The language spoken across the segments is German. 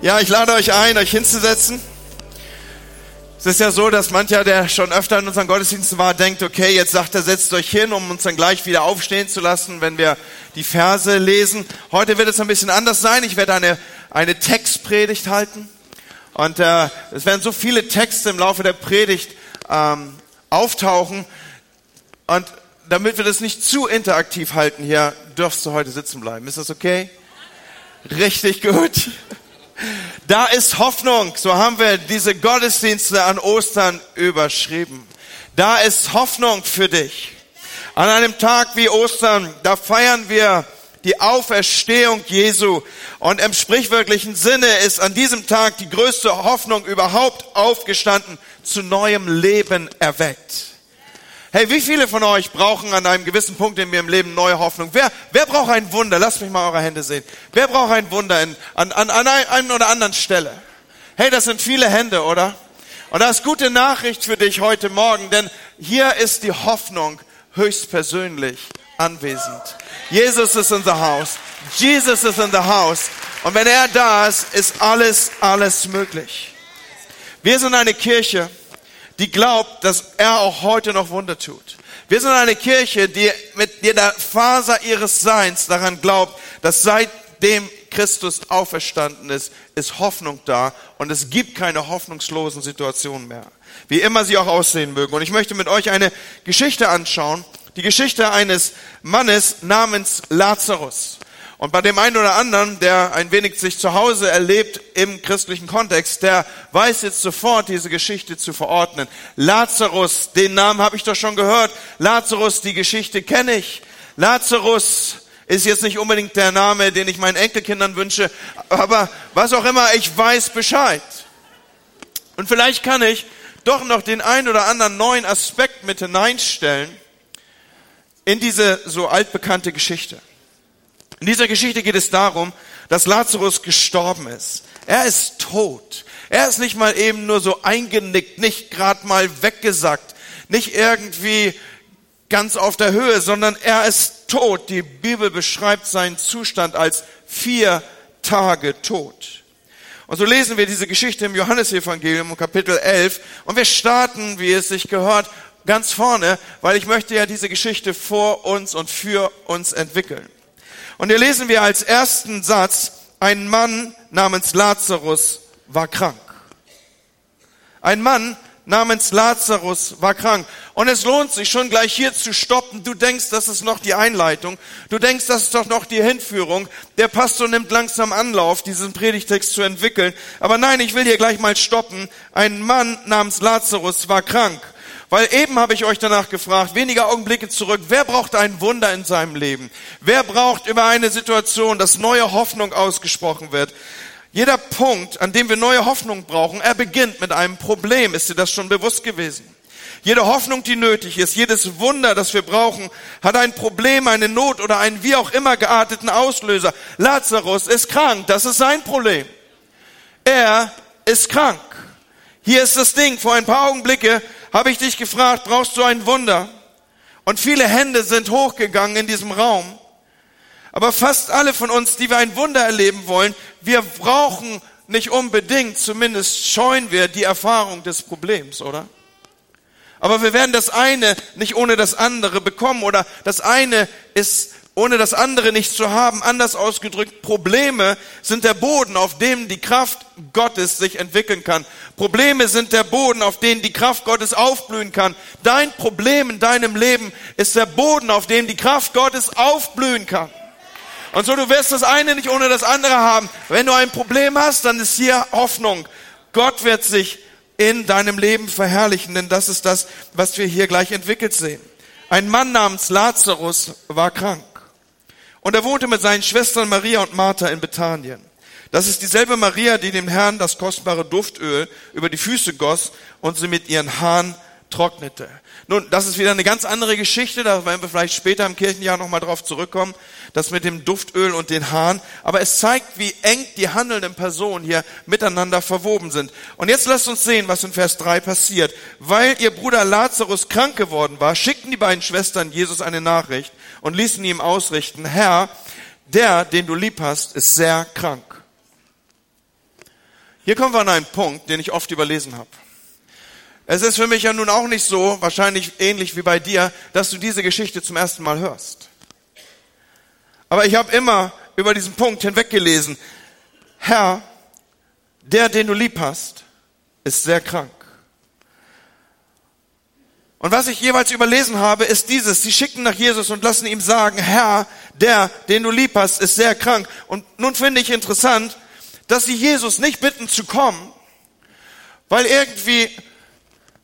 Ja, ich lade euch ein, euch hinzusetzen. Es ist ja so, dass mancher, der schon öfter in unseren Gottesdiensten war, denkt, okay, jetzt sagt er, setzt euch hin, um uns dann gleich wieder aufstehen zu lassen, wenn wir die Verse lesen. Heute wird es ein bisschen anders sein. Ich werde eine, eine Textpredigt halten. Und äh, es werden so viele Texte im Laufe der Predigt ähm, auftauchen. Und damit wir das nicht zu interaktiv halten hier, dürfst du heute sitzen bleiben. Ist das okay? Richtig gut. Da ist Hoffnung. So haben wir diese Gottesdienste an Ostern überschrieben. Da ist Hoffnung für dich. An einem Tag wie Ostern, da feiern wir die Auferstehung Jesu. Und im sprichwörtlichen Sinne ist an diesem Tag die größte Hoffnung überhaupt aufgestanden, zu neuem Leben erweckt. Hey, wie viele von euch brauchen an einem gewissen Punkt in ihrem Leben neue Hoffnung? Wer, wer braucht ein Wunder? Lasst mich mal eure Hände sehen. Wer braucht ein Wunder in, an, an, an einer oder anderen Stelle? Hey, das sind viele Hände, oder? Und das ist gute Nachricht für dich heute Morgen, denn hier ist die Hoffnung höchstpersönlich anwesend. Jesus ist in the house. Jesus ist in the house. Und wenn er da ist, ist alles, alles möglich. Wir sind eine Kirche, die glaubt, dass er auch heute noch Wunder tut. Wir sind eine Kirche, die mit jeder Faser ihres Seins daran glaubt, dass seitdem Christus auferstanden ist, ist Hoffnung da und es gibt keine hoffnungslosen Situationen mehr. Wie immer sie auch aussehen mögen. Und ich möchte mit euch eine Geschichte anschauen, die Geschichte eines Mannes namens Lazarus. Und bei dem einen oder anderen, der ein wenig sich zu Hause erlebt im christlichen Kontext, der weiß jetzt sofort diese Geschichte zu verordnen. Lazarus, den Namen habe ich doch schon gehört. Lazarus, die Geschichte kenne ich. Lazarus ist jetzt nicht unbedingt der Name, den ich meinen Enkelkindern wünsche, aber was auch immer, ich weiß Bescheid. Und vielleicht kann ich doch noch den einen oder anderen neuen Aspekt mit hineinstellen in diese so altbekannte Geschichte. In dieser Geschichte geht es darum, dass Lazarus gestorben ist. Er ist tot. Er ist nicht mal eben nur so eingenickt, nicht gerade mal weggesackt, nicht irgendwie ganz auf der Höhe, sondern er ist tot. Die Bibel beschreibt seinen Zustand als vier Tage tot. Und so lesen wir diese Geschichte im Johannesevangelium Kapitel 11 und wir starten, wie es sich gehört, ganz vorne, weil ich möchte ja diese Geschichte vor uns und für uns entwickeln. Und hier lesen wir als ersten Satz, ein Mann namens Lazarus war krank. Ein Mann namens Lazarus war krank. Und es lohnt sich schon gleich hier zu stoppen. Du denkst, das ist noch die Einleitung. Du denkst, das ist doch noch die Hinführung. Der Pastor nimmt langsam Anlauf, diesen Predigtext zu entwickeln. Aber nein, ich will hier gleich mal stoppen. Ein Mann namens Lazarus war krank. Weil eben habe ich euch danach gefragt, wenige Augenblicke zurück, wer braucht ein Wunder in seinem Leben? Wer braucht über eine Situation, dass neue Hoffnung ausgesprochen wird? Jeder Punkt, an dem wir neue Hoffnung brauchen, er beginnt mit einem Problem. Ist dir das schon bewusst gewesen? Jede Hoffnung, die nötig ist, jedes Wunder, das wir brauchen, hat ein Problem, eine Not oder einen wie auch immer gearteten Auslöser. Lazarus ist krank, das ist sein Problem. Er ist krank. Hier ist das Ding. Vor ein paar Augenblicke habe ich dich gefragt, brauchst du ein Wunder? Und viele Hände sind hochgegangen in diesem Raum. Aber fast alle von uns, die wir ein Wunder erleben wollen, wir brauchen nicht unbedingt, zumindest scheuen wir die Erfahrung des Problems, oder? Aber wir werden das eine nicht ohne das andere bekommen oder das eine ist ohne das andere nicht zu haben. Anders ausgedrückt, Probleme sind der Boden, auf dem die Kraft Gottes sich entwickeln kann. Probleme sind der Boden, auf dem die Kraft Gottes aufblühen kann. Dein Problem in deinem Leben ist der Boden, auf dem die Kraft Gottes aufblühen kann. Und so, du wirst das eine nicht ohne das andere haben. Wenn du ein Problem hast, dann ist hier Hoffnung. Gott wird sich in deinem Leben verherrlichen, denn das ist das, was wir hier gleich entwickelt sehen. Ein Mann namens Lazarus war krank. Und er wohnte mit seinen Schwestern Maria und Martha in Bethanien. Das ist dieselbe Maria, die dem Herrn das kostbare Duftöl über die Füße goss und sie mit ihren Haaren trocknete. Nun, das ist wieder eine ganz andere Geschichte, da werden wir vielleicht später im Kirchenjahr nochmal drauf zurückkommen, das mit dem Duftöl und den Haaren. Aber es zeigt, wie eng die handelnden Personen hier miteinander verwoben sind. Und jetzt lasst uns sehen, was in Vers 3 passiert. Weil ihr Bruder Lazarus krank geworden war, schickten die beiden Schwestern Jesus eine Nachricht und ließen ihm ausrichten, Herr, der, den du lieb hast, ist sehr krank. Hier kommen wir an einen Punkt, den ich oft überlesen habe. Es ist für mich ja nun auch nicht so, wahrscheinlich ähnlich wie bei dir, dass du diese Geschichte zum ersten Mal hörst. Aber ich habe immer über diesen Punkt hinweggelesen. Herr, der, den du lieb hast, ist sehr krank. Und was ich jeweils überlesen habe, ist dieses. Sie schicken nach Jesus und lassen ihm sagen, Herr, der, den du lieb hast, ist sehr krank. Und nun finde ich interessant, dass sie Jesus nicht bitten zu kommen, weil irgendwie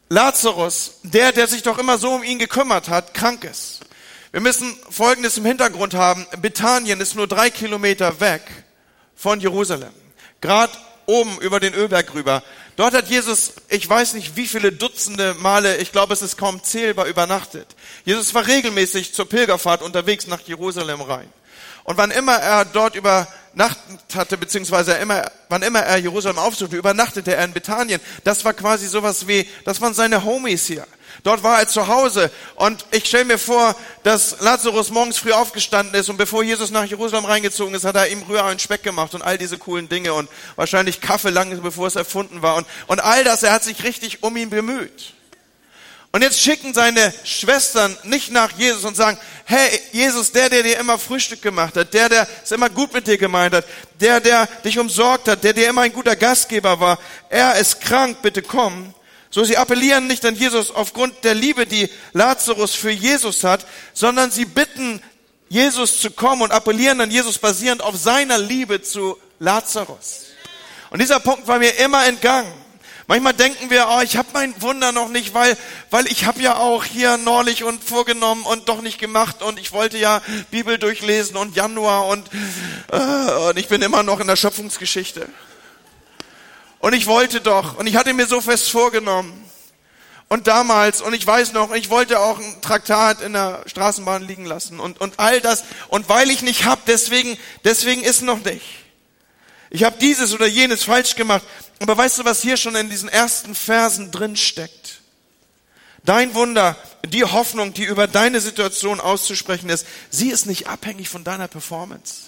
Lazarus, der, der sich doch immer so um ihn gekümmert hat, krank ist. Wir müssen Folgendes im Hintergrund haben. Bethanien ist nur drei Kilometer weg von Jerusalem. Gerade oben über den Ölberg rüber. Dort hat Jesus, ich weiß nicht wie viele Dutzende Male, ich glaube es ist kaum zählbar, übernachtet. Jesus war regelmäßig zur Pilgerfahrt unterwegs nach Jerusalem rein. Und wann immer er dort übernachtet hatte, beziehungsweise immer, wann immer er Jerusalem aufsuchte, übernachtete er in Bethanien. Das war quasi sowas wie, das waren seine Homies hier. Dort war er zu Hause. Und ich stelle mir vor, dass Lazarus morgens früh aufgestanden ist und bevor Jesus nach Jerusalem reingezogen ist, hat er ihm Rührei und Speck gemacht und all diese coolen Dinge und wahrscheinlich Kaffee lange bevor es erfunden war und, und all das. Er hat sich richtig um ihn bemüht. Und jetzt schicken seine Schwestern nicht nach Jesus und sagen, hey, Jesus, der, der dir immer Frühstück gemacht hat, der, der es immer gut mit dir gemeint hat, der, der dich umsorgt hat, der dir immer ein guter Gastgeber war, er ist krank, bitte komm. So, sie appellieren nicht an Jesus aufgrund der Liebe, die Lazarus für Jesus hat, sondern sie bitten Jesus zu kommen und appellieren an Jesus basierend auf seiner Liebe zu Lazarus. Und dieser Punkt war mir immer entgangen. Manchmal denken wir, oh, ich habe mein Wunder noch nicht, weil, weil ich habe ja auch hier neulich und vorgenommen und doch nicht gemacht und ich wollte ja Bibel durchlesen und Januar und, äh, und ich bin immer noch in der Schöpfungsgeschichte. Und ich wollte doch und ich hatte mir so fest vorgenommen. Und damals, und ich weiß noch, ich wollte auch ein Traktat in der Straßenbahn liegen lassen und, und all das. Und weil ich nicht hab, deswegen, deswegen ist noch nicht. Ich habe dieses oder jenes falsch gemacht. Aber weißt du, was hier schon in diesen ersten Versen drin steckt? Dein Wunder, die Hoffnung, die über deine Situation auszusprechen ist, sie ist nicht abhängig von deiner Performance.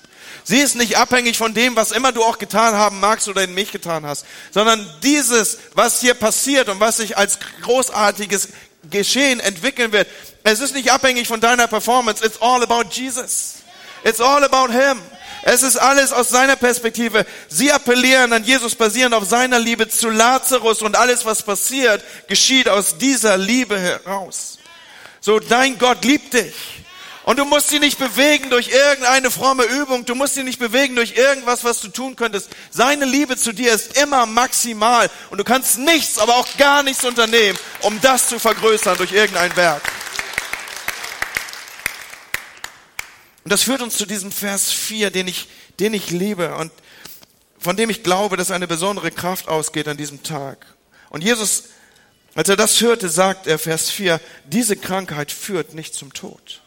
Sie ist nicht abhängig von dem, was immer du auch getan haben magst oder in mich getan hast, sondern dieses, was hier passiert und was sich als großartiges Geschehen entwickeln wird, es ist nicht abhängig von deiner Performance. It's all about Jesus. It's all about Him. Es ist alles aus seiner Perspektive. Sie appellieren an Jesus basierend auf seiner Liebe zu Lazarus und alles, was passiert, geschieht aus dieser Liebe heraus. So, dein Gott liebt dich. Und du musst sie nicht bewegen durch irgendeine fromme Übung. Du musst sie nicht bewegen durch irgendwas, was du tun könntest. Seine Liebe zu dir ist immer maximal. Und du kannst nichts, aber auch gar nichts unternehmen, um das zu vergrößern durch irgendein Werk. Und das führt uns zu diesem Vers 4, den ich, den ich liebe und von dem ich glaube, dass eine besondere Kraft ausgeht an diesem Tag. Und Jesus, als er das hörte, sagt er, Vers 4, diese Krankheit führt nicht zum Tod.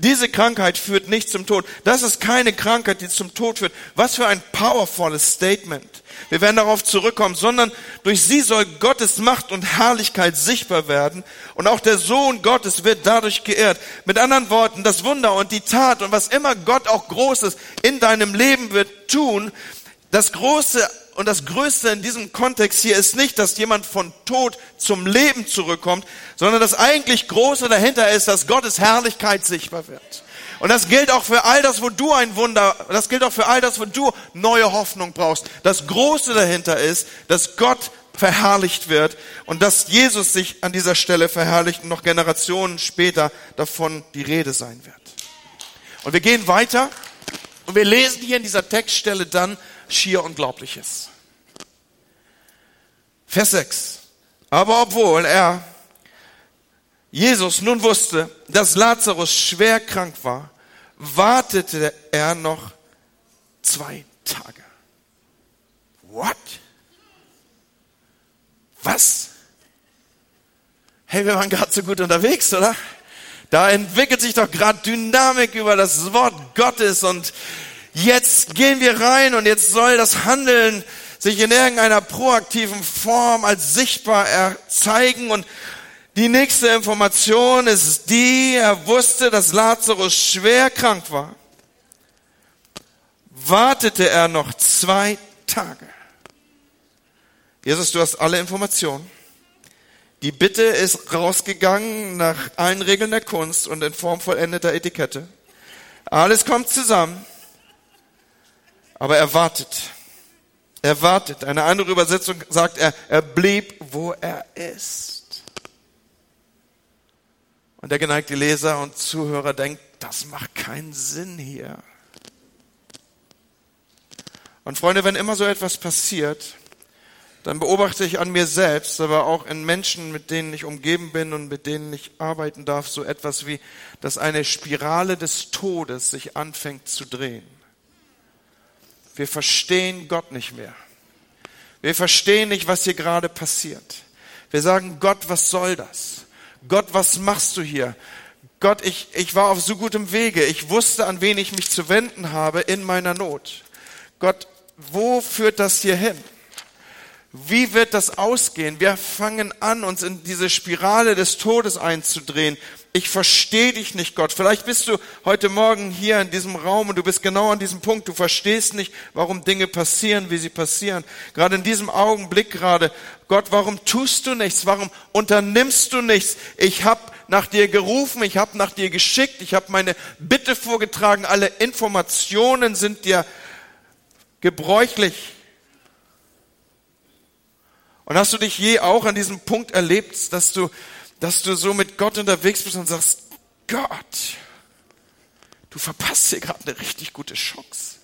Diese Krankheit führt nicht zum Tod. Das ist keine Krankheit, die zum Tod führt. Was für ein powervolles Statement. Wir werden darauf zurückkommen, sondern durch sie soll Gottes Macht und Herrlichkeit sichtbar werden und auch der Sohn Gottes wird dadurch geehrt. Mit anderen Worten, das Wunder und die Tat und was immer Gott auch Großes in deinem Leben wird tun, das Große und das Größte in diesem Kontext hier ist nicht, dass jemand von Tod zum Leben zurückkommt, sondern das eigentlich Große dahinter ist, dass Gottes Herrlichkeit sichtbar wird. Und das gilt auch für all das, wo du ein Wunder, das gilt auch für all das, wo du neue Hoffnung brauchst. Das Große dahinter ist, dass Gott verherrlicht wird und dass Jesus sich an dieser Stelle verherrlicht und noch Generationen später davon die Rede sein wird. Und wir gehen weiter und wir lesen hier in dieser Textstelle dann schier Unglaubliches. Vers 6. Aber obwohl er Jesus nun wusste, dass Lazarus schwer krank war, wartete er noch zwei Tage. What? Was? Hey, wir waren gerade so gut unterwegs, oder? Da entwickelt sich doch gerade Dynamik über das Wort Gottes und jetzt gehen wir rein und jetzt soll das Handeln sich in irgendeiner proaktiven Form als sichtbar zeigen und die nächste Information ist die, er wusste, dass Lazarus schwer krank war. Wartete er noch zwei Tage. Jesus, du hast alle Informationen. Die Bitte ist rausgegangen nach allen Regeln der Kunst und in Form vollendeter Etikette. Alles kommt zusammen. Aber er wartet. Er wartet. Eine andere Übersetzung sagt er, er blieb, wo er ist. Und der geneigte Leser und Zuhörer denkt, das macht keinen Sinn hier. Und Freunde, wenn immer so etwas passiert, dann beobachte ich an mir selbst, aber auch in Menschen, mit denen ich umgeben bin und mit denen ich arbeiten darf, so etwas wie, dass eine Spirale des Todes sich anfängt zu drehen. Wir verstehen Gott nicht mehr. Wir verstehen nicht, was hier gerade passiert. Wir sagen, Gott, was soll das? Gott, was machst du hier? Gott, ich, ich war auf so gutem Wege. Ich wusste, an wen ich mich zu wenden habe in meiner Not. Gott, wo führt das hier hin? Wie wird das ausgehen? Wir fangen an, uns in diese Spirale des Todes einzudrehen. Ich verstehe dich nicht, Gott. Vielleicht bist du heute Morgen hier in diesem Raum und du bist genau an diesem Punkt. Du verstehst nicht, warum Dinge passieren, wie sie passieren. Gerade in diesem Augenblick gerade. Gott, warum tust du nichts? Warum unternimmst du nichts? Ich habe nach dir gerufen, ich habe nach dir geschickt, ich habe meine Bitte vorgetragen. Alle Informationen sind dir gebräuchlich. Und hast du dich je auch an diesem Punkt erlebt, dass du, dass du so mit Gott unterwegs bist und sagst, Gott, du verpasst hier gerade eine richtig gute Chance.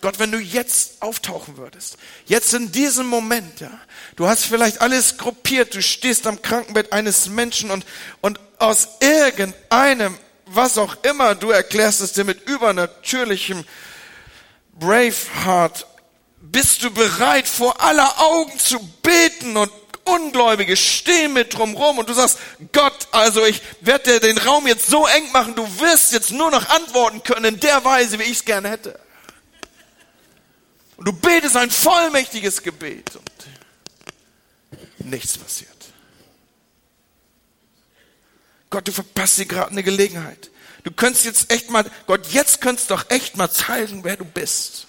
Gott, wenn du jetzt auftauchen würdest, jetzt in diesem Moment, ja, du hast vielleicht alles gruppiert, du stehst am Krankenbett eines Menschen und, und aus irgendeinem, was auch immer, du erklärst es dir mit übernatürlichem Braveheart bist du bereit, vor aller Augen zu beten und Ungläubige stehen mit drumrum und du sagst, Gott, also ich werde dir den Raum jetzt so eng machen, du wirst jetzt nur noch antworten können in der Weise, wie ich es gerne hätte. Und du betest ein vollmächtiges Gebet und nichts passiert. Gott, du verpasst dir gerade eine Gelegenheit. Du könntest jetzt echt mal, Gott, jetzt könntest du doch echt mal zeigen, wer du bist.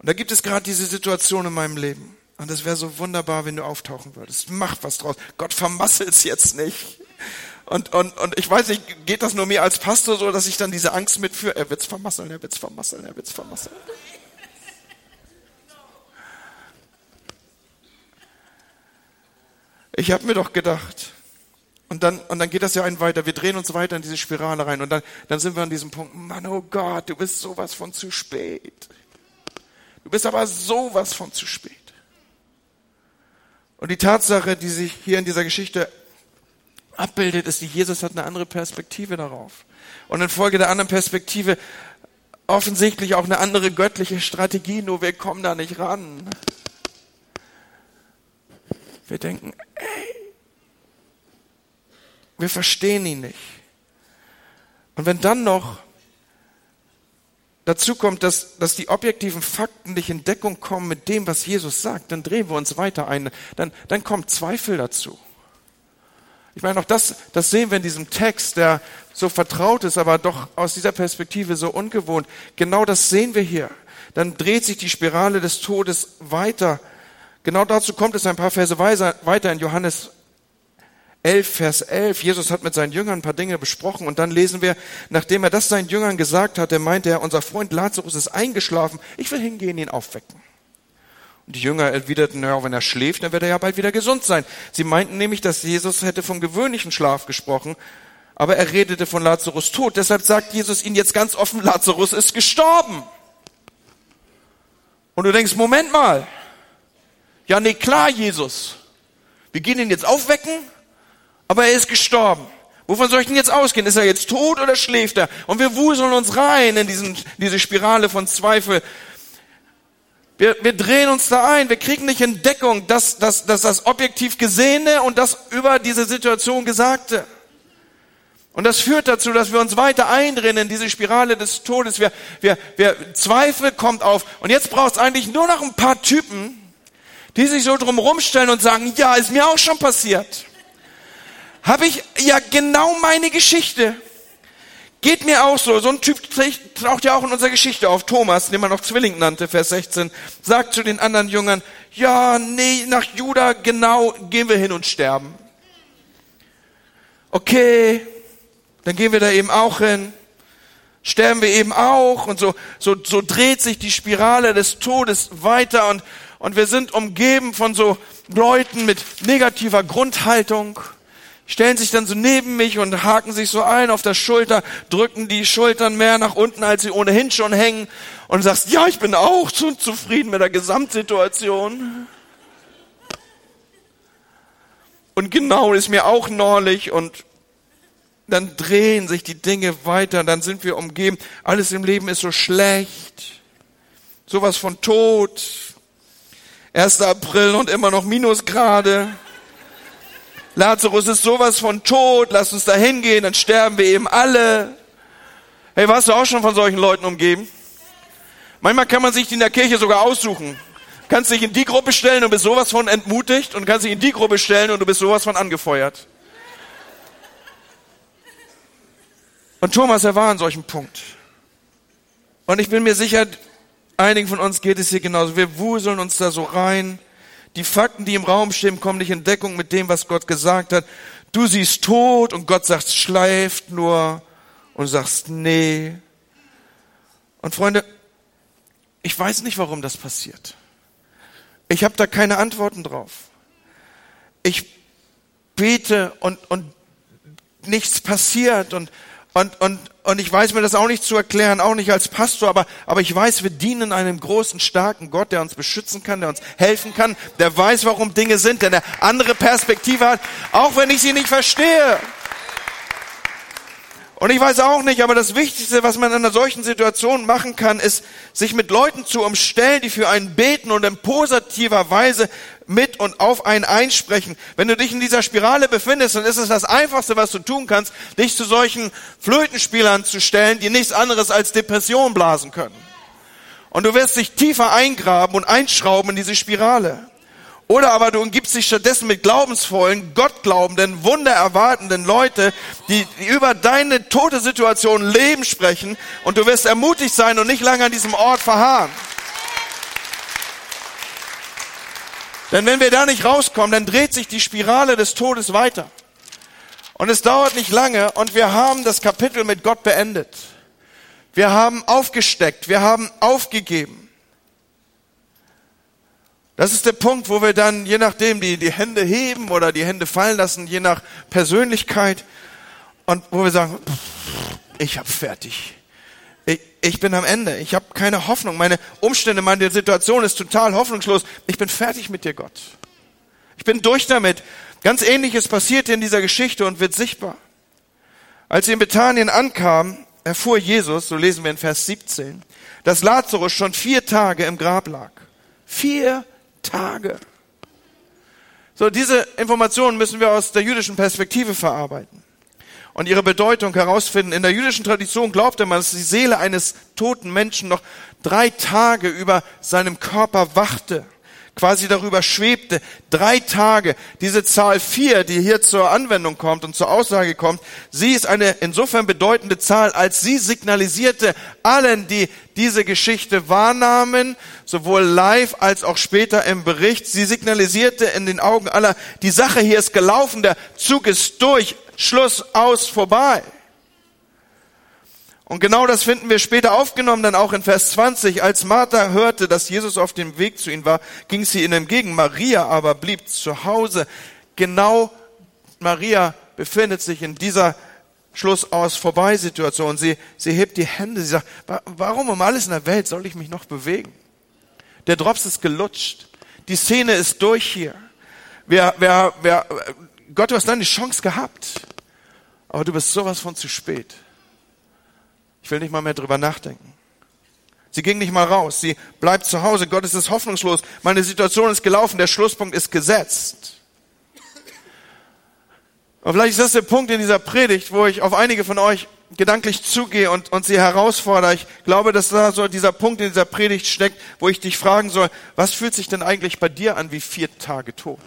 Und da gibt es gerade diese Situation in meinem Leben. Und es wäre so wunderbar, wenn du auftauchen würdest. Mach was draus. Gott vermasselt's jetzt nicht. Und, und, und ich weiß nicht, geht das nur mir als Pastor so, dass ich dann diese Angst mitführe? Er wird's vermasseln, er wird's vermasseln, er wird's vermasseln. Ich habe mir doch gedacht, und dann, und dann geht das ja ein weiter. Wir drehen uns weiter in diese Spirale rein. Und dann, dann sind wir an diesem Punkt, Mann, oh Gott, du bist sowas von zu spät. Du bist aber sowas von zu spät. Und die Tatsache, die sich hier in dieser Geschichte abbildet, ist, die Jesus hat eine andere Perspektive darauf. Und infolge der anderen Perspektive offensichtlich auch eine andere göttliche Strategie, nur wir kommen da nicht ran. Wir denken, ey, wir verstehen ihn nicht. Und wenn dann noch dazu kommt, dass, dass die objektiven Fakten nicht in Deckung kommen mit dem, was Jesus sagt, dann drehen wir uns weiter ein. Dann, dann kommt Zweifel dazu. Ich meine, auch das, das sehen wir in diesem Text, der so vertraut ist, aber doch aus dieser Perspektive so ungewohnt. Genau das sehen wir hier. Dann dreht sich die Spirale des Todes weiter. Genau dazu kommt es ein paar Verse weiter in Johannes 11, Vers 11. Jesus hat mit seinen Jüngern ein paar Dinge besprochen und dann lesen wir, nachdem er das seinen Jüngern gesagt hatte, meinte er, unser Freund Lazarus ist eingeschlafen, ich will hingehen, ihn aufwecken. Und die Jünger erwiderten, ja, wenn er schläft, dann wird er ja bald wieder gesund sein. Sie meinten nämlich, dass Jesus hätte vom gewöhnlichen Schlaf gesprochen, aber er redete von Lazarus Tod. Deshalb sagt Jesus ihnen jetzt ganz offen, Lazarus ist gestorben. Und du denkst, Moment mal. Ja, nee, klar, Jesus. Wir gehen ihn jetzt aufwecken aber er ist gestorben. Wovon soll ich denn jetzt ausgehen? Ist er jetzt tot oder schläft er? Und wir wuseln uns rein in diesen, diese Spirale von Zweifel. Wir, wir drehen uns da ein. Wir kriegen nicht in Deckung, dass, dass, dass das objektiv Gesehene und das über diese Situation Gesagte. Und das führt dazu, dass wir uns weiter eindrehen in diese Spirale des Todes. Wir, wir, wir, Zweifel kommt auf. Und jetzt braucht es eigentlich nur noch ein paar Typen, die sich so drum rumstellen und sagen, ja, ist mir auch schon passiert habe ich ja genau meine Geschichte. Geht mir auch so. So ein Typ taucht ja auch in unserer Geschichte auf. Thomas, den man noch Zwilling nannte, Vers 16, sagt zu den anderen Jüngern, ja, nee, nach Juda genau gehen wir hin und sterben. Okay, dann gehen wir da eben auch hin. Sterben wir eben auch. Und so, so, so dreht sich die Spirale des Todes weiter und, und wir sind umgeben von so Leuten mit negativer Grundhaltung stellen sich dann so neben mich und haken sich so ein auf der Schulter, drücken die Schultern mehr nach unten, als sie ohnehin schon hängen und sagst, ja, ich bin auch zu zufrieden mit der Gesamtsituation. Und genau ist mir auch neulich und dann drehen sich die Dinge weiter, dann sind wir umgeben. Alles im Leben ist so schlecht. Sowas von Tod. 1. April und immer noch Minusgrade. Lazarus ist sowas von tot, lass uns da hingehen, dann sterben wir eben alle. Hey, warst du auch schon von solchen Leuten umgeben? Manchmal kann man sich in der Kirche sogar aussuchen. Kannst dich in die Gruppe stellen und bist sowas von entmutigt und kannst dich in die Gruppe stellen und du bist sowas von angefeuert. Und Thomas, er war an solchem Punkt. Und ich bin mir sicher, einigen von uns geht es hier genauso. Wir wuseln uns da so rein die Fakten, die im Raum stehen, kommen nicht in Deckung mit dem, was Gott gesagt hat. Du siehst tot und Gott sagt, schleift nur und sagst, nee. Und Freunde, ich weiß nicht, warum das passiert. Ich habe da keine Antworten drauf. Ich bete und, und nichts passiert und und, und, und ich weiß mir das auch nicht zu erklären, auch nicht als Pastor, aber, aber ich weiß, wir dienen einem großen, starken Gott, der uns beschützen kann, der uns helfen kann, der weiß, warum Dinge sind, der eine andere Perspektive hat, auch wenn ich sie nicht verstehe. Und ich weiß auch nicht, aber das Wichtigste, was man in einer solchen Situation machen kann, ist, sich mit Leuten zu umstellen, die für einen beten und in positiver Weise mit und auf einen einsprechen. Wenn du dich in dieser Spirale befindest, dann ist es das Einfachste, was du tun kannst, dich zu solchen Flötenspielern zu stellen, die nichts anderes als Depression blasen können. Und du wirst dich tiefer eingraben und einschrauben in diese Spirale. Oder aber du umgibst dich stattdessen mit glaubensvollen, gottglaubenden, wundererwartenden Leute, die über deine tote Situation Leben sprechen und du wirst ermutigt sein und nicht lange an diesem Ort verharren. Denn wenn wir da nicht rauskommen, dann dreht sich die Spirale des Todes weiter. Und es dauert nicht lange und wir haben das Kapitel mit Gott beendet. Wir haben aufgesteckt, wir haben aufgegeben. Das ist der Punkt, wo wir dann, je nachdem, die, die Hände heben oder die Hände fallen lassen, je nach Persönlichkeit, und wo wir sagen, ich hab fertig. Ich, ich bin am Ende. Ich habe keine Hoffnung. Meine Umstände, meine Situation ist total hoffnungslos. Ich bin fertig mit dir, Gott. Ich bin durch damit. Ganz ähnliches passierte in dieser Geschichte und wird sichtbar. Als sie in Bethanien ankamen, erfuhr Jesus, so lesen wir in Vers 17, dass Lazarus schon vier Tage im Grab lag. Vier Tage. So, diese Informationen müssen wir aus der jüdischen Perspektive verarbeiten und ihre Bedeutung herausfinden. In der jüdischen Tradition glaubte man, dass die Seele eines toten Menschen noch drei Tage über seinem Körper wachte quasi darüber schwebte. Drei Tage. Diese Zahl vier, die hier zur Anwendung kommt und zur Aussage kommt, sie ist eine insofern bedeutende Zahl, als sie signalisierte allen, die diese Geschichte wahrnahmen, sowohl live als auch später im Bericht, sie signalisierte in den Augen aller, die Sache hier ist gelaufen, der Zug ist durch, Schluss, aus, vorbei. Und genau das finden wir später aufgenommen, dann auch in Vers 20. Als Martha hörte, dass Jesus auf dem Weg zu ihnen war, ging sie ihnen entgegen. Maria aber blieb zu Hause. Genau Maria befindet sich in dieser Schluss aus vorbei Situation. Sie, sie hebt die Hände. Sie sagt, warum um alles in der Welt soll ich mich noch bewegen? Der Drops ist gelutscht. Die Szene ist durch hier. Wir, wir, wir, Gott, du hast deine Chance gehabt. Aber du bist sowas von zu spät. Ich will nicht mal mehr drüber nachdenken. Sie ging nicht mal raus. Sie bleibt zu Hause. Gott ist es hoffnungslos. Meine Situation ist gelaufen. Der Schlusspunkt ist gesetzt. Und vielleicht ist das der Punkt in dieser Predigt, wo ich auf einige von euch gedanklich zugehe und, und sie herausfordere. Ich glaube, dass da so dieser Punkt in dieser Predigt steckt, wo ich dich fragen soll, was fühlt sich denn eigentlich bei dir an wie vier Tage tot?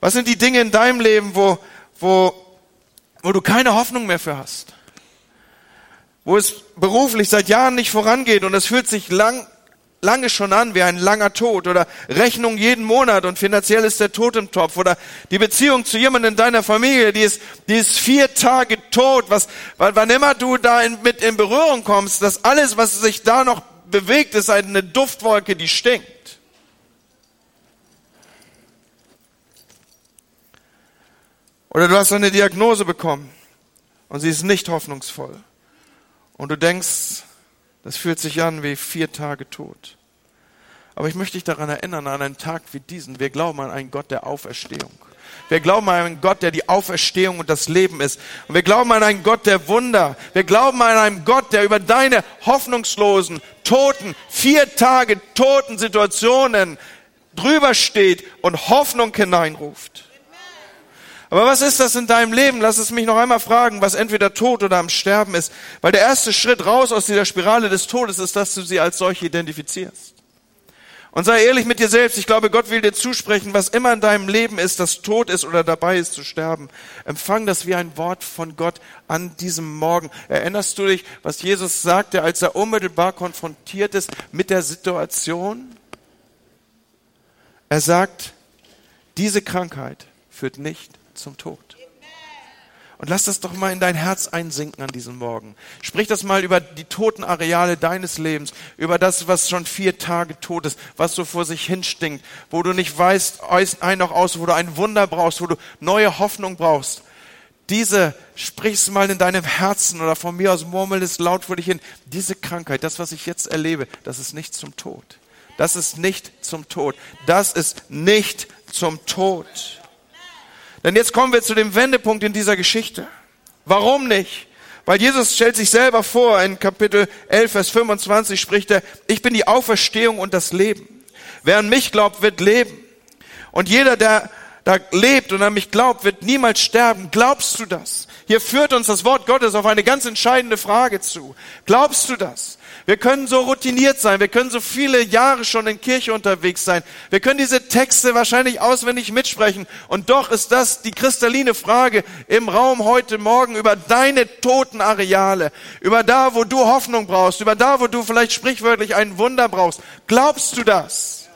Was sind die Dinge in deinem Leben, wo, wo wo du keine Hoffnung mehr für hast, wo es beruflich seit Jahren nicht vorangeht und es fühlt sich lang, lange schon an wie ein langer Tod oder Rechnung jeden Monat und finanziell ist der Tod im Topf oder die Beziehung zu jemandem in deiner Familie, die ist, die ist vier Tage tot, was, weil wann immer du da in, mit in Berührung kommst, dass alles, was sich da noch bewegt, ist eine Duftwolke, die stinkt. Oder du hast eine Diagnose bekommen und sie ist nicht hoffnungsvoll. Und du denkst, das fühlt sich an wie vier Tage tot. Aber ich möchte dich daran erinnern, an einen Tag wie diesen. Wir glauben an einen Gott der Auferstehung. Wir glauben an einen Gott, der die Auferstehung und das Leben ist. Und wir glauben an einen Gott der Wunder. Wir glauben an einen Gott, der über deine hoffnungslosen, toten, vier Tage toten Situationen drüber steht und Hoffnung hineinruft. Aber was ist das in deinem Leben? Lass es mich noch einmal fragen, was entweder tot oder am Sterben ist. Weil der erste Schritt raus aus dieser Spirale des Todes ist, dass du sie als solche identifizierst. Und sei ehrlich mit dir selbst. Ich glaube, Gott will dir zusprechen, was immer in deinem Leben ist, das tot ist oder dabei ist zu sterben. Empfang das wie ein Wort von Gott an diesem Morgen. Erinnerst du dich, was Jesus sagte, als er unmittelbar konfrontiert ist mit der Situation? Er sagt, diese Krankheit führt nicht zum Tod. Und lass das doch mal in dein Herz einsinken an diesem Morgen. Sprich das mal über die toten Areale deines Lebens, über das, was schon vier Tage tot ist, was so vor sich hinstinkt, wo du nicht weißt, ein noch aus, wo du ein Wunder brauchst, wo du neue Hoffnung brauchst. Diese, sprichst mal in deinem Herzen oder von mir aus murmel es laut vor dich hin. Diese Krankheit, das, was ich jetzt erlebe, das ist nicht zum Tod. Das ist nicht zum Tod. Das ist nicht zum Tod. Denn jetzt kommen wir zu dem Wendepunkt in dieser Geschichte. Warum nicht? Weil Jesus stellt sich selber vor, in Kapitel 11, Vers 25 spricht er, ich bin die Auferstehung und das Leben. Wer an mich glaubt, wird leben. Und jeder, der da lebt und an mich glaubt, wird niemals sterben. Glaubst du das? Hier führt uns das Wort Gottes auf eine ganz entscheidende Frage zu. Glaubst du das? Wir können so routiniert sein, wir können so viele Jahre schon in Kirche unterwegs sein, wir können diese Texte wahrscheinlich auswendig mitsprechen und doch ist das die kristalline Frage im Raum heute Morgen über deine toten Areale, über da, wo du Hoffnung brauchst, über da, wo du vielleicht sprichwörtlich ein Wunder brauchst. Glaubst du das?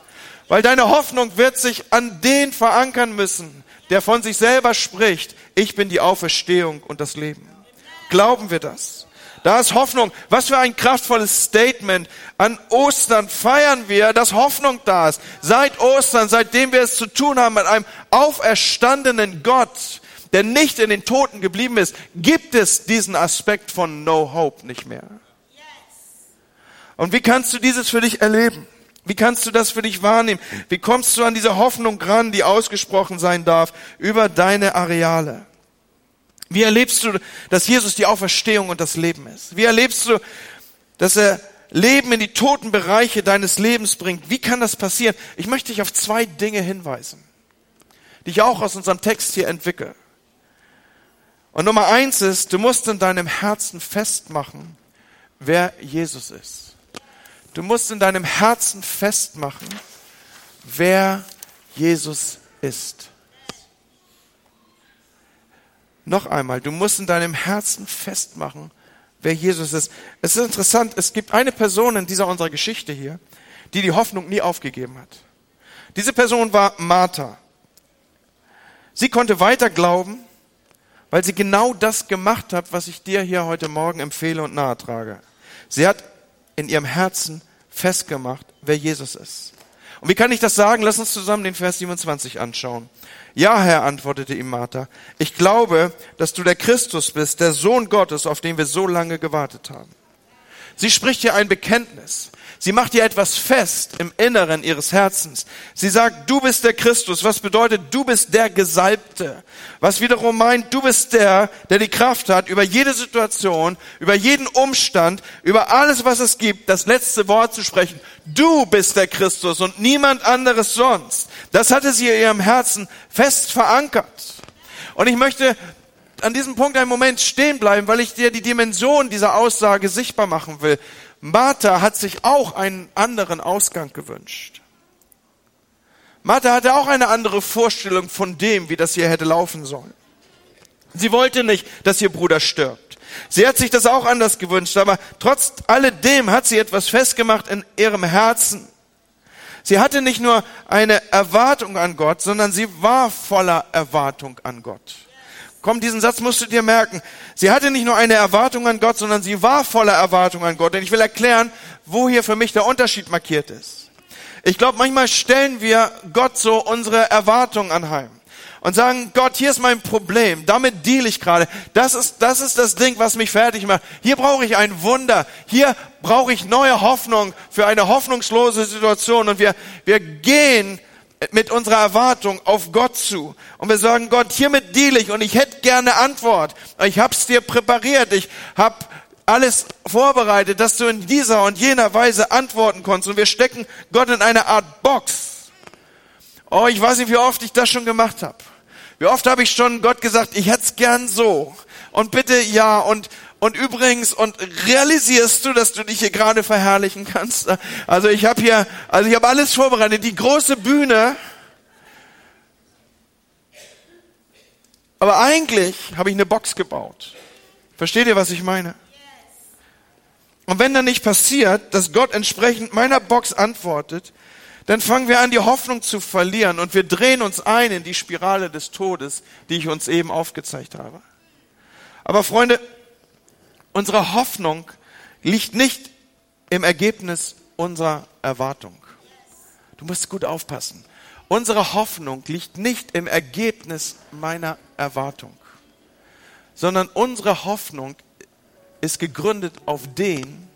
Weil deine Hoffnung wird sich an den verankern müssen, der von sich selber spricht, ich bin die Auferstehung und das Leben. Glauben wir das? Da ist Hoffnung. Was für ein kraftvolles Statement. An Ostern feiern wir, dass Hoffnung da ist. Seit Ostern, seitdem wir es zu tun haben mit einem auferstandenen Gott, der nicht in den Toten geblieben ist, gibt es diesen Aspekt von No Hope nicht mehr. Und wie kannst du dieses für dich erleben? Wie kannst du das für dich wahrnehmen? Wie kommst du an diese Hoffnung ran, die ausgesprochen sein darf über deine Areale? Wie erlebst du, dass Jesus die Auferstehung und das Leben ist? Wie erlebst du, dass er Leben in die toten Bereiche deines Lebens bringt? Wie kann das passieren? Ich möchte dich auf zwei Dinge hinweisen, die ich auch aus unserem Text hier entwickle. Und Nummer eins ist, du musst in deinem Herzen festmachen, wer Jesus ist. Du musst in deinem Herzen festmachen, wer Jesus ist. Noch einmal, du musst in deinem Herzen festmachen, wer Jesus ist. Es ist interessant, es gibt eine Person in dieser unserer Geschichte hier, die die Hoffnung nie aufgegeben hat. Diese Person war Martha. Sie konnte weiter glauben, weil sie genau das gemacht hat, was ich dir hier heute Morgen empfehle und nahe trage. Sie hat in ihrem Herzen festgemacht, wer Jesus ist. Und wie kann ich das sagen? Lass uns zusammen den Vers 27 anschauen. Ja, Herr, antwortete ihm Martha, ich glaube, dass du der Christus bist, der Sohn Gottes, auf den wir so lange gewartet haben. Sie spricht hier ein Bekenntnis. Sie macht hier etwas fest im Inneren ihres Herzens. Sie sagt, du bist der Christus, was bedeutet, du bist der Gesalbte. Was wiederum meint, du bist der, der die Kraft hat, über jede Situation, über jeden Umstand, über alles, was es gibt, das letzte Wort zu sprechen. Du bist der Christus und niemand anderes sonst. Das hatte sie in ihrem Herzen fest verankert. Und ich möchte an diesem Punkt einen Moment stehen bleiben, weil ich dir die Dimension dieser Aussage sichtbar machen will. Martha hat sich auch einen anderen Ausgang gewünscht. Martha hatte auch eine andere Vorstellung von dem, wie das hier hätte laufen sollen. Sie wollte nicht, dass ihr Bruder stirbt. Sie hat sich das auch anders gewünscht, aber trotz alledem hat sie etwas festgemacht in ihrem Herzen. Sie hatte nicht nur eine Erwartung an Gott, sondern sie war voller Erwartung an Gott. Komm, diesen Satz musst du dir merken. Sie hatte nicht nur eine Erwartung an Gott, sondern sie war voller Erwartung an Gott. Denn ich will erklären, wo hier für mich der Unterschied markiert ist. Ich glaube, manchmal stellen wir Gott so unsere Erwartungen anheim und sagen, Gott, hier ist mein Problem, damit deal ich gerade. Das ist, das ist das Ding, was mich fertig macht. Hier brauche ich ein Wunder. Hier brauche ich neue Hoffnung für eine hoffnungslose Situation. Und wir, wir gehen mit unserer Erwartung auf Gott zu. Und wir sagen, Gott, hiermit deal ich und ich hätte gerne Antwort. Ich hab's dir präpariert. Ich hab alles vorbereitet, dass du in dieser und jener Weise antworten konntest. Und wir stecken Gott in eine Art Box. Oh, ich weiß nicht, wie oft ich das schon gemacht habe. Wie oft habe ich schon Gott gesagt, ich hätte es gern so. Und bitte ja und und übrigens, und realisierst du, dass du dich hier gerade verherrlichen kannst? Also ich habe hier, also ich habe alles vorbereitet, die große Bühne. Aber eigentlich habe ich eine Box gebaut. Versteht ihr, was ich meine? Und wenn dann nicht passiert, dass Gott entsprechend meiner Box antwortet, dann fangen wir an, die Hoffnung zu verlieren und wir drehen uns ein in die Spirale des Todes, die ich uns eben aufgezeigt habe. Aber Freunde, Unsere Hoffnung liegt nicht im Ergebnis unserer Erwartung. Du musst gut aufpassen. Unsere Hoffnung liegt nicht im Ergebnis meiner Erwartung, sondern unsere Hoffnung ist gegründet auf den,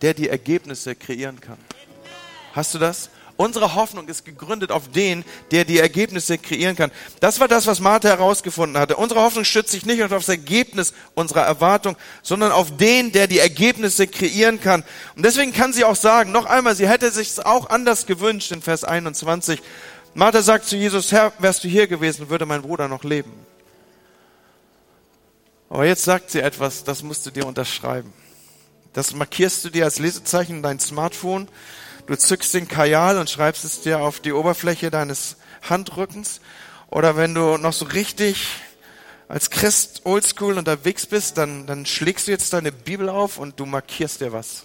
der die Ergebnisse kreieren kann. Hast du das? Unsere Hoffnung ist gegründet auf den, der die Ergebnisse kreieren kann. Das war das, was Martha herausgefunden hatte. Unsere Hoffnung stützt sich nicht auf das Ergebnis unserer Erwartung, sondern auf den, der die Ergebnisse kreieren kann. Und deswegen kann sie auch sagen, noch einmal, sie hätte sich auch anders gewünscht in Vers 21. Martha sagt zu Jesus, Herr, wärst du hier gewesen, würde mein Bruder noch leben. Aber jetzt sagt sie etwas, das musst du dir unterschreiben. Das markierst du dir als Lesezeichen in dein Smartphone Du zückst den Kajal und schreibst es dir auf die Oberfläche deines Handrückens. Oder wenn du noch so richtig als Christ oldschool unterwegs bist, dann, dann schlägst du jetzt deine Bibel auf und du markierst dir was.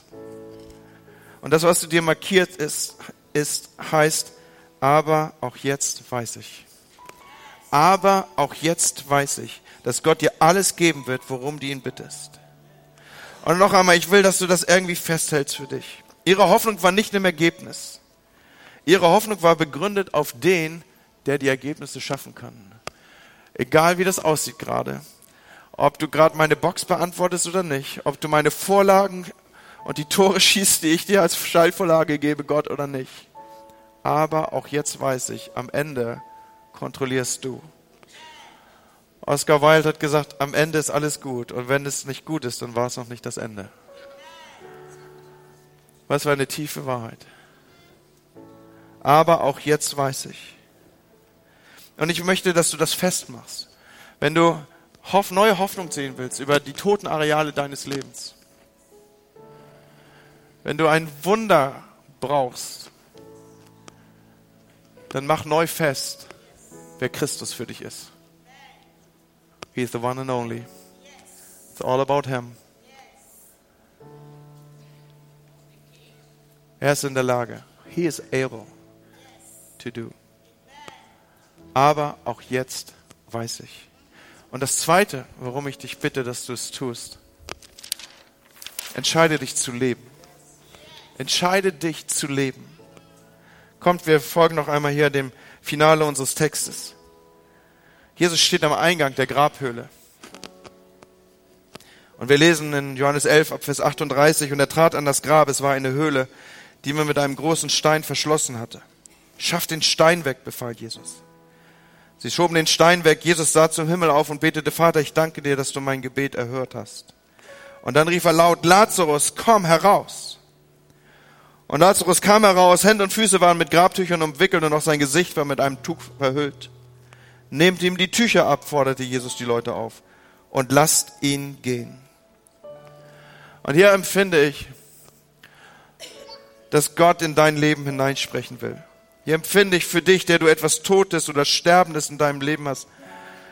Und das, was du dir markiert ist, ist, heißt, aber auch jetzt weiß ich. Aber auch jetzt weiß ich, dass Gott dir alles geben wird, worum du ihn bittest. Und noch einmal, ich will, dass du das irgendwie festhältst für dich. Ihre Hoffnung war nicht im Ergebnis. Ihre Hoffnung war begründet auf den, der die Ergebnisse schaffen kann. Egal wie das aussieht gerade. Ob du gerade meine Box beantwortest oder nicht. Ob du meine Vorlagen und die Tore schießt, die ich dir als Schallvorlage gebe, Gott oder nicht. Aber auch jetzt weiß ich, am Ende kontrollierst du. Oscar Wilde hat gesagt, am Ende ist alles gut. Und wenn es nicht gut ist, dann war es noch nicht das Ende. Was für eine tiefe Wahrheit. Aber auch jetzt weiß ich. Und ich möchte, dass du das festmachst. Wenn du hoff, neue Hoffnung sehen willst über die toten Areale deines Lebens. Wenn du ein Wunder brauchst, dann mach neu fest, wer Christus für dich ist. He is the one and only. It's all about him. Er ist in der Lage. He is able to do. Aber auch jetzt weiß ich. Und das Zweite, warum ich dich bitte, dass du es tust, entscheide dich zu leben. Entscheide dich zu leben. Kommt, wir folgen noch einmal hier dem Finale unseres Textes. Jesus steht am Eingang der Grabhöhle. Und wir lesen in Johannes 11 ab Vers 38, und er trat an das Grab, es war eine Höhle, die man mit einem großen Stein verschlossen hatte. Schaff den Stein weg, befahl Jesus. Sie schoben den Stein weg. Jesus sah zum Himmel auf und betete, Vater, ich danke dir, dass du mein Gebet erhört hast. Und dann rief er laut, Lazarus, komm heraus. Und Lazarus kam heraus, Hände und Füße waren mit Grabtüchern umwickelt und auch sein Gesicht war mit einem Tuch verhüllt. Nehmt ihm die Tücher ab, forderte Jesus die Leute auf, und lasst ihn gehen. Und hier empfinde ich, dass Gott in dein Leben hineinsprechen will. Hier empfinde ich für dich, der du etwas Totes oder Sterbendes in deinem Leben hast.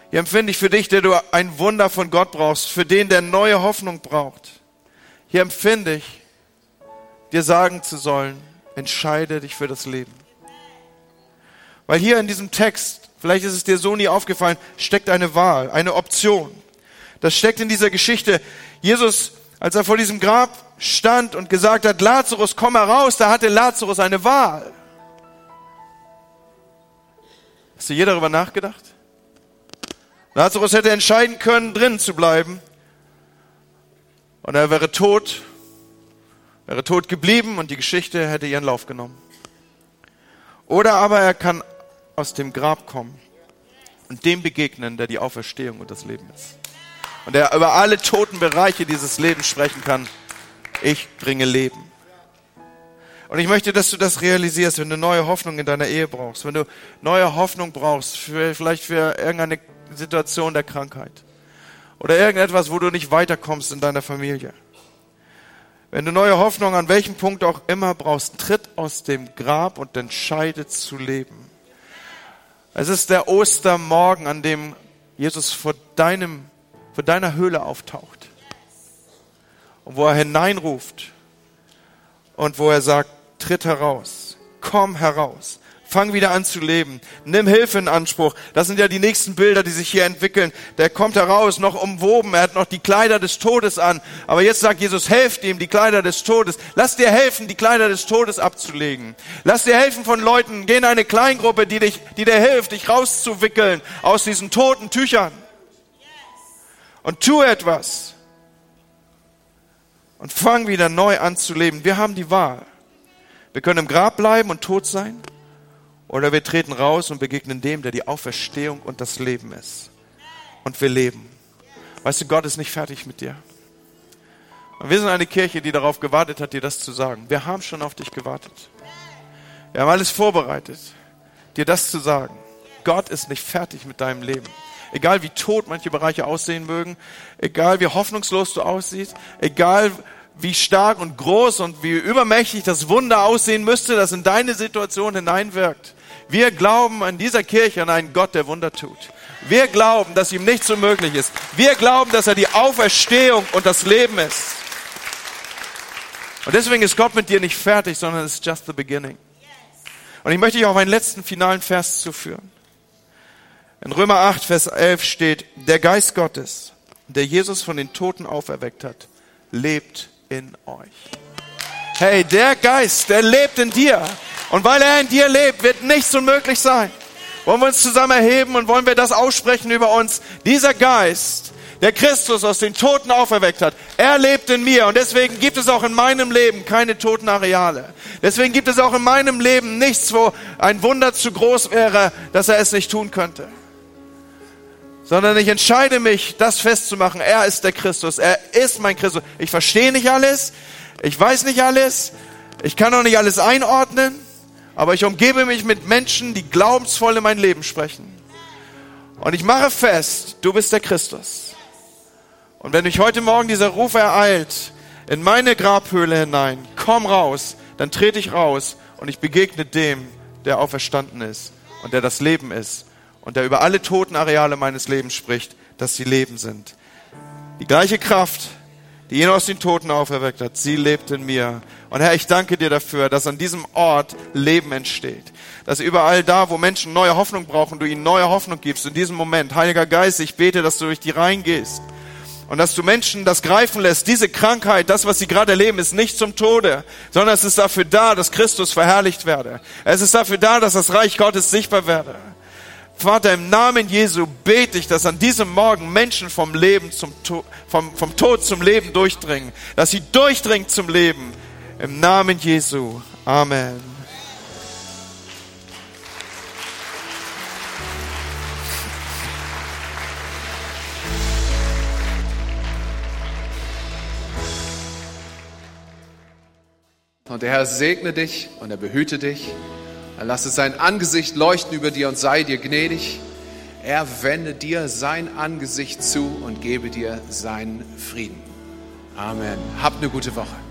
Hier empfinde ich für dich, der du ein Wunder von Gott brauchst, für den, der neue Hoffnung braucht. Hier empfinde ich, dir sagen zu sollen, entscheide dich für das Leben. Weil hier in diesem Text, vielleicht ist es dir so nie aufgefallen, steckt eine Wahl, eine Option. Das steckt in dieser Geschichte. Jesus, als er vor diesem Grab stand und gesagt hat, Lazarus, komm heraus, da hatte Lazarus eine Wahl. Hast du je darüber nachgedacht? Lazarus hätte entscheiden können, drinnen zu bleiben. Und er wäre tot, wäre tot geblieben und die Geschichte hätte ihren Lauf genommen. Oder aber er kann aus dem Grab kommen und dem begegnen, der die Auferstehung und das Leben ist. Und der über alle toten Bereiche dieses Lebens sprechen kann. Ich bringe Leben. Und ich möchte, dass du das realisierst, wenn du neue Hoffnung in deiner Ehe brauchst, wenn du neue Hoffnung brauchst, für, vielleicht für irgendeine Situation der Krankheit oder irgendetwas, wo du nicht weiterkommst in deiner Familie. Wenn du neue Hoffnung an welchem Punkt auch immer brauchst, tritt aus dem Grab und entscheide zu leben. Es ist der Ostermorgen, an dem Jesus vor deinem, vor deiner Höhle auftaucht. Und wo er hineinruft und wo er sagt, tritt heraus, komm heraus, fang wieder an zu leben, nimm Hilfe in Anspruch. Das sind ja die nächsten Bilder, die sich hier entwickeln. Der kommt heraus, noch umwoben, er hat noch die Kleider des Todes an. Aber jetzt sagt Jesus, helft ihm, die Kleider des Todes. Lass dir helfen, die Kleider des Todes abzulegen. Lass dir helfen von Leuten, geh in eine Kleingruppe, die, dich, die dir hilft, dich rauszuwickeln aus diesen toten Tüchern. Und tu etwas. Und fang wieder neu an zu leben. Wir haben die Wahl. Wir können im Grab bleiben und tot sein. Oder wir treten raus und begegnen dem, der die Auferstehung und das Leben ist. Und wir leben. Weißt du, Gott ist nicht fertig mit dir. Und wir sind eine Kirche, die darauf gewartet hat, dir das zu sagen. Wir haben schon auf dich gewartet. Wir haben alles vorbereitet, dir das zu sagen. Gott ist nicht fertig mit deinem Leben. Egal wie tot manche Bereiche aussehen mögen, egal wie hoffnungslos du aussiehst, egal wie stark und groß und wie übermächtig das Wunder aussehen müsste, das in deine Situation hineinwirkt. Wir glauben an dieser Kirche an einen Gott, der Wunder tut. Wir glauben, dass ihm nichts unmöglich ist. Wir glauben, dass er die Auferstehung und das Leben ist. Und deswegen ist Gott mit dir nicht fertig, sondern es ist just the beginning. Und ich möchte dich auf einen letzten finalen Vers zuführen. In Römer 8, Vers 11 steht, der Geist Gottes, der Jesus von den Toten auferweckt hat, lebt in euch. Hey, der Geist, der lebt in dir. Und weil er in dir lebt, wird nichts unmöglich sein. Wollen wir uns zusammen erheben und wollen wir das aussprechen über uns? Dieser Geist, der Christus aus den Toten auferweckt hat, er lebt in mir und deswegen gibt es auch in meinem Leben keine toten Areale. Deswegen gibt es auch in meinem Leben nichts, wo ein Wunder zu groß wäre, dass er es nicht tun könnte. Sondern ich entscheide mich, das festzumachen. Er ist der Christus. Er ist mein Christus. Ich verstehe nicht alles. Ich weiß nicht alles. Ich kann auch nicht alles einordnen. Aber ich umgebe mich mit Menschen, die glaubensvoll in mein Leben sprechen. Und ich mache fest, du bist der Christus. Und wenn mich heute Morgen dieser Ruf ereilt, in meine Grabhöhle hinein, komm raus, dann trete ich raus und ich begegne dem, der auferstanden ist und der das Leben ist und der über alle toten Areale meines Lebens spricht, dass sie Leben sind. Die gleiche Kraft, die ihn aus den Toten auferweckt hat, sie lebt in mir. Und Herr, ich danke dir dafür, dass an diesem Ort Leben entsteht. Dass überall da, wo Menschen neue Hoffnung brauchen, du ihnen neue Hoffnung gibst. In diesem Moment, Heiliger Geist, ich bete, dass du durch die reingehst. Und dass du Menschen das greifen lässt. Diese Krankheit, das, was sie gerade erleben, ist nicht zum Tode, sondern es ist dafür da, dass Christus verherrlicht werde. Es ist dafür da, dass das Reich Gottes sichtbar werde. Vater, im Namen Jesu bete ich, dass an diesem Morgen Menschen vom Leben zum vom, vom Tod zum Leben durchdringen, dass sie durchdringen zum Leben. Im Namen Jesu. Amen. Und der Herr segne dich und er behüte dich. Er lasse sein Angesicht leuchten über dir und sei dir gnädig. Er wende dir sein Angesicht zu und gebe dir seinen Frieden. Amen. Habt eine gute Woche.